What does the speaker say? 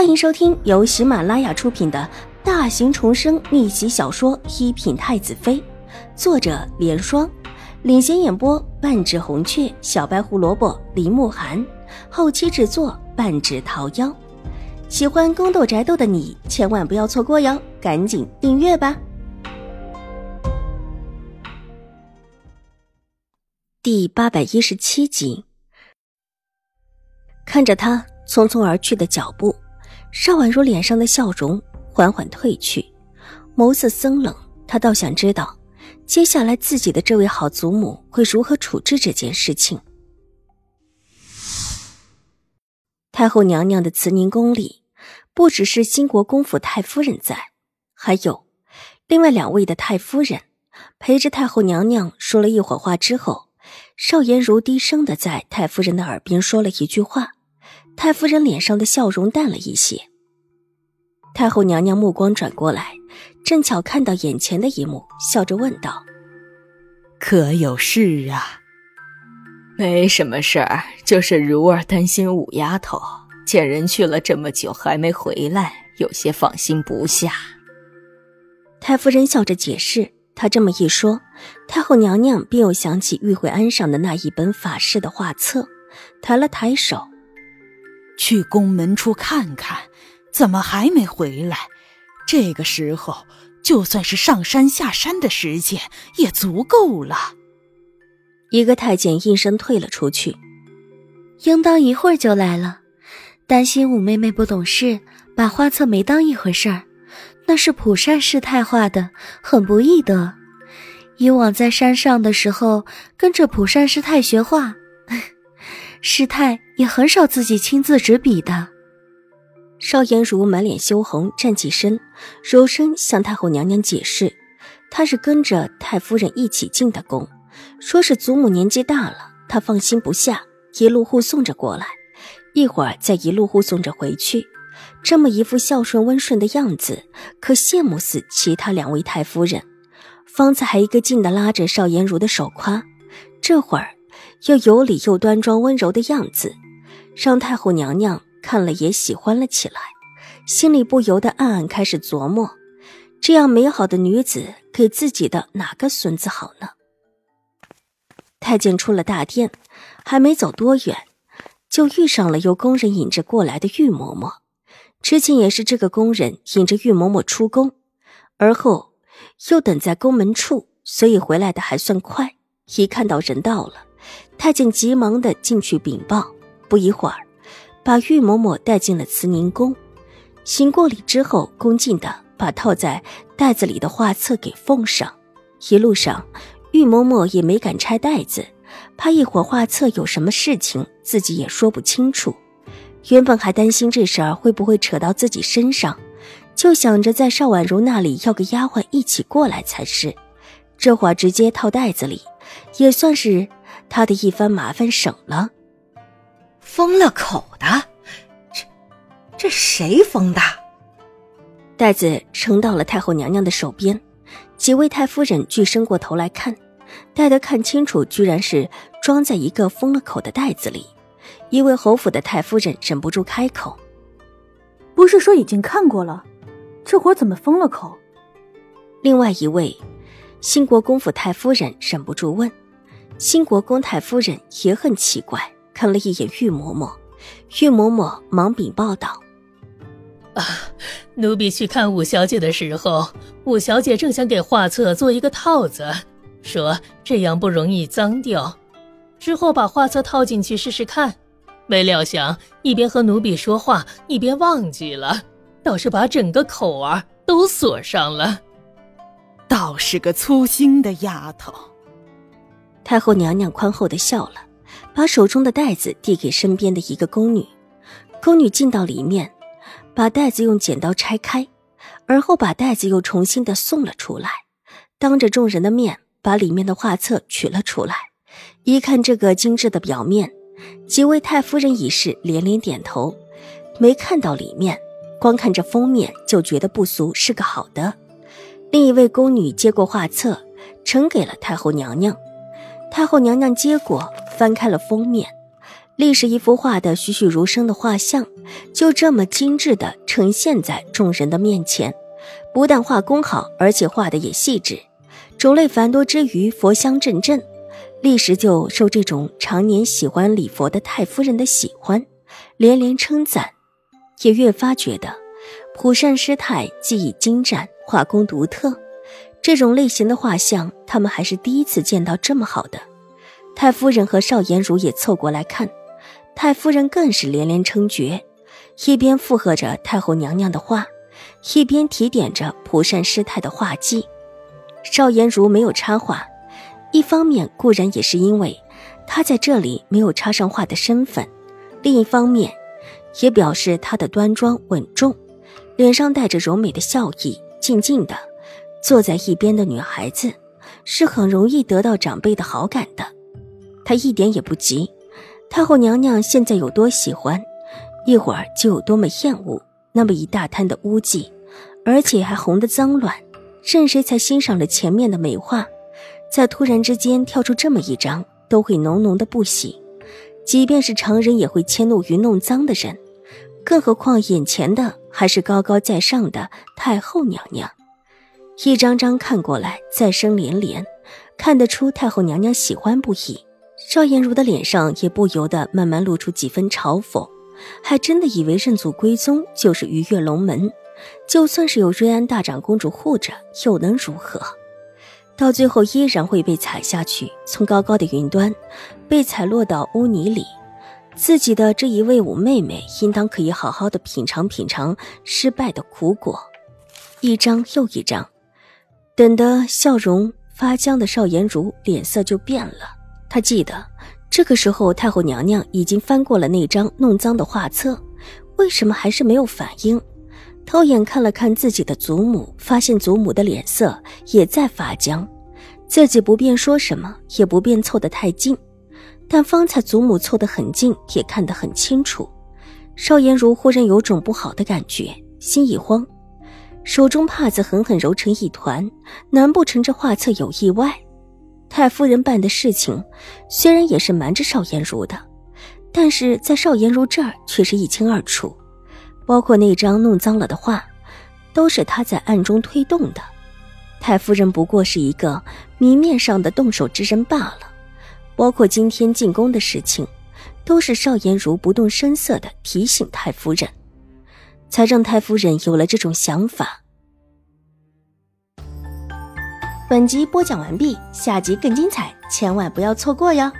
欢迎收听由喜马拉雅出品的大型重生逆袭小说《一品太子妃》，作者：莲霜，领衔演播：半指红雀、小白胡萝卜、林慕寒，后期制作：半指桃夭。喜欢宫斗宅斗的你千万不要错过哟，赶紧订阅吧！第八百一十七集，看着他匆匆而去的脚步。邵婉如脸上的笑容缓缓褪去，眸色森冷。她倒想知道，接下来自己的这位好祖母会如何处置这件事情。太后娘娘的慈宁宫里，不只是兴国公府太夫人在，还有另外两位的太夫人陪着太后娘娘说了一会儿话之后，邵颜如低声的在太夫人的耳边说了一句话。太夫人脸上的笑容淡了一些。太后娘娘目光转过来，正巧看到眼前的一幕，笑着问道：“可有事啊？”“没什么事儿，就是如儿担心五丫头，见人去了这么久还没回来，有些放心不下。”太夫人笑着解释。她这么一说，太后娘娘便又想起玉慧庵上的那一本法事的画册，抬了抬手。去宫门处看看，怎么还没回来？这个时候，就算是上山下山的时间也足够了。一个太监应声退了出去。应当一会儿就来了。担心五妹妹不懂事，把画册没当一回事儿。那是普善师太画的，很不易得。以往在山上的时候，跟着普善师太学画。师太也很少自己亲自执笔的。邵颜如满脸羞红，站起身，柔声向太后娘娘解释：“她是跟着太夫人一起进的宫，说是祖母年纪大了，她放心不下，一路护送着过来，一会儿再一路护送着回去。这么一副孝顺温顺的样子，可羡慕死其他两位太夫人。方才还一个劲的拉着邵颜如的手夸，这会儿。”又有礼又端庄温柔的样子，让太后娘娘看了也喜欢了起来，心里不由得暗暗开始琢磨：这样美好的女子给自己的哪个孙子好呢？太监出了大殿，还没走多远，就遇上了由宫人引着过来的玉嬷嬷。之前也是这个宫人引着玉嬷嬷出宫，而后又等在宫门处，所以回来的还算快。一看到人到了。太监急忙的进去禀报，不一会儿，把玉嬷嬷带进了慈宁宫。行过礼之后，恭敬的把套在袋子里的画册给奉上。一路上，玉嬷嬷也没敢拆袋子，怕一会儿画册有什么事情，自己也说不清楚。原本还担心这事儿会不会扯到自己身上，就想着在邵婉如那里要个丫鬟一起过来才是。这会儿直接套袋子里，也算是。他的一番麻烦省了，封了口的，这这谁封的？袋子撑到了太后娘娘的手边，几位太夫人俱伸过头来看，待得看清楚，居然是装在一个封了口的袋子里。一位侯府的太夫人忍不住开口：“不是说已经看过了，这会儿怎么封了口？”另外一位兴国公府太夫人忍不住问。兴国公太夫人也很奇怪，看了一眼玉嬷嬷，玉嬷嬷忙禀报道：“啊，奴婢去看五小姐的时候，五小姐正想给画册做一个套子，说这样不容易脏掉，之后把画册套进去试试看。没料想一边和奴婢说话，一边忘记了，倒是把整个口儿都锁上了。倒是个粗心的丫头。”太后娘娘宽厚的笑了，把手中的袋子递给身边的一个宫女。宫女进到里面，把袋子用剪刀拆开，而后把袋子又重新的送了出来，当着众人的面把里面的画册取了出来。一看这个精致的表面，几位太夫人已是连连点头。没看到里面，光看这封面就觉得不俗，是个好的。另一位宫女接过画册，呈给了太后娘娘。太后娘娘接过，翻开了封面，历时一幅画的栩栩如生的画像，就这么精致的呈现在众人的面前。不但画工好，而且画的也细致，种类繁多之余，佛香阵阵。立时就受这种常年喜欢礼佛的太夫人的喜欢，连连称赞，也越发觉得普善师太技艺精湛，画工独特。这种类型的画像，他们还是第一次见到这么好的。太夫人和邵颜如也凑过来看。太夫人更是连连称绝，一边附和着太后娘娘的话，一边提点着蒲善师太的画技。邵颜如没有插话，一方面固然也是因为她在这里没有插上话的身份，另一方面也表示她的端庄稳重，脸上带着柔美的笑意，静静的坐在一边的女孩子是很容易得到长辈的好感的。她一点也不急。太后娘娘现在有多喜欢，一会儿就有多么厌恶。那么一大滩的污迹，而且还红得脏乱，任谁才欣赏了前面的美画，在突然之间跳出这么一张，都会浓浓的不喜。即便是常人也会迁怒于弄脏的人，更何况眼前的还是高高在上的太后娘娘。一张张看过来，再生连连，看得出太后娘娘喜欢不已。邵颜如的脸上也不由得慢慢露出几分嘲讽，还真的以为认祖归宗就是鱼跃龙门，就算是有瑞安大长公主护着，又能如何？到最后依然会被踩下去，从高高的云端被踩落到污泥里。自己的这一位五妹妹，应当可以好好的品尝品尝失败的苦果。一张又一张，等得笑容发僵的邵颜如脸色就变了。他记得，这个时候太后娘娘已经翻过了那张弄脏的画册，为什么还是没有反应？偷眼看了看自己的祖母，发现祖母的脸色也在发僵，自己不便说什么，也不便凑得太近，但方才祖母凑得很近，也看得很清楚。邵颜如忽然有种不好的感觉，心一慌，手中帕子狠狠揉成一团，难不成这画册有意外？太夫人办的事情，虽然也是瞒着邵颜如的，但是在邵颜如这儿却是一清二楚。包括那张弄脏了的画，都是他在暗中推动的。太夫人不过是一个明面上的动手之人罢了。包括今天进宫的事情，都是邵颜如不动声色的提醒太夫人，才让太夫人有了这种想法。本集播讲完毕，下集更精彩，千万不要错过哟。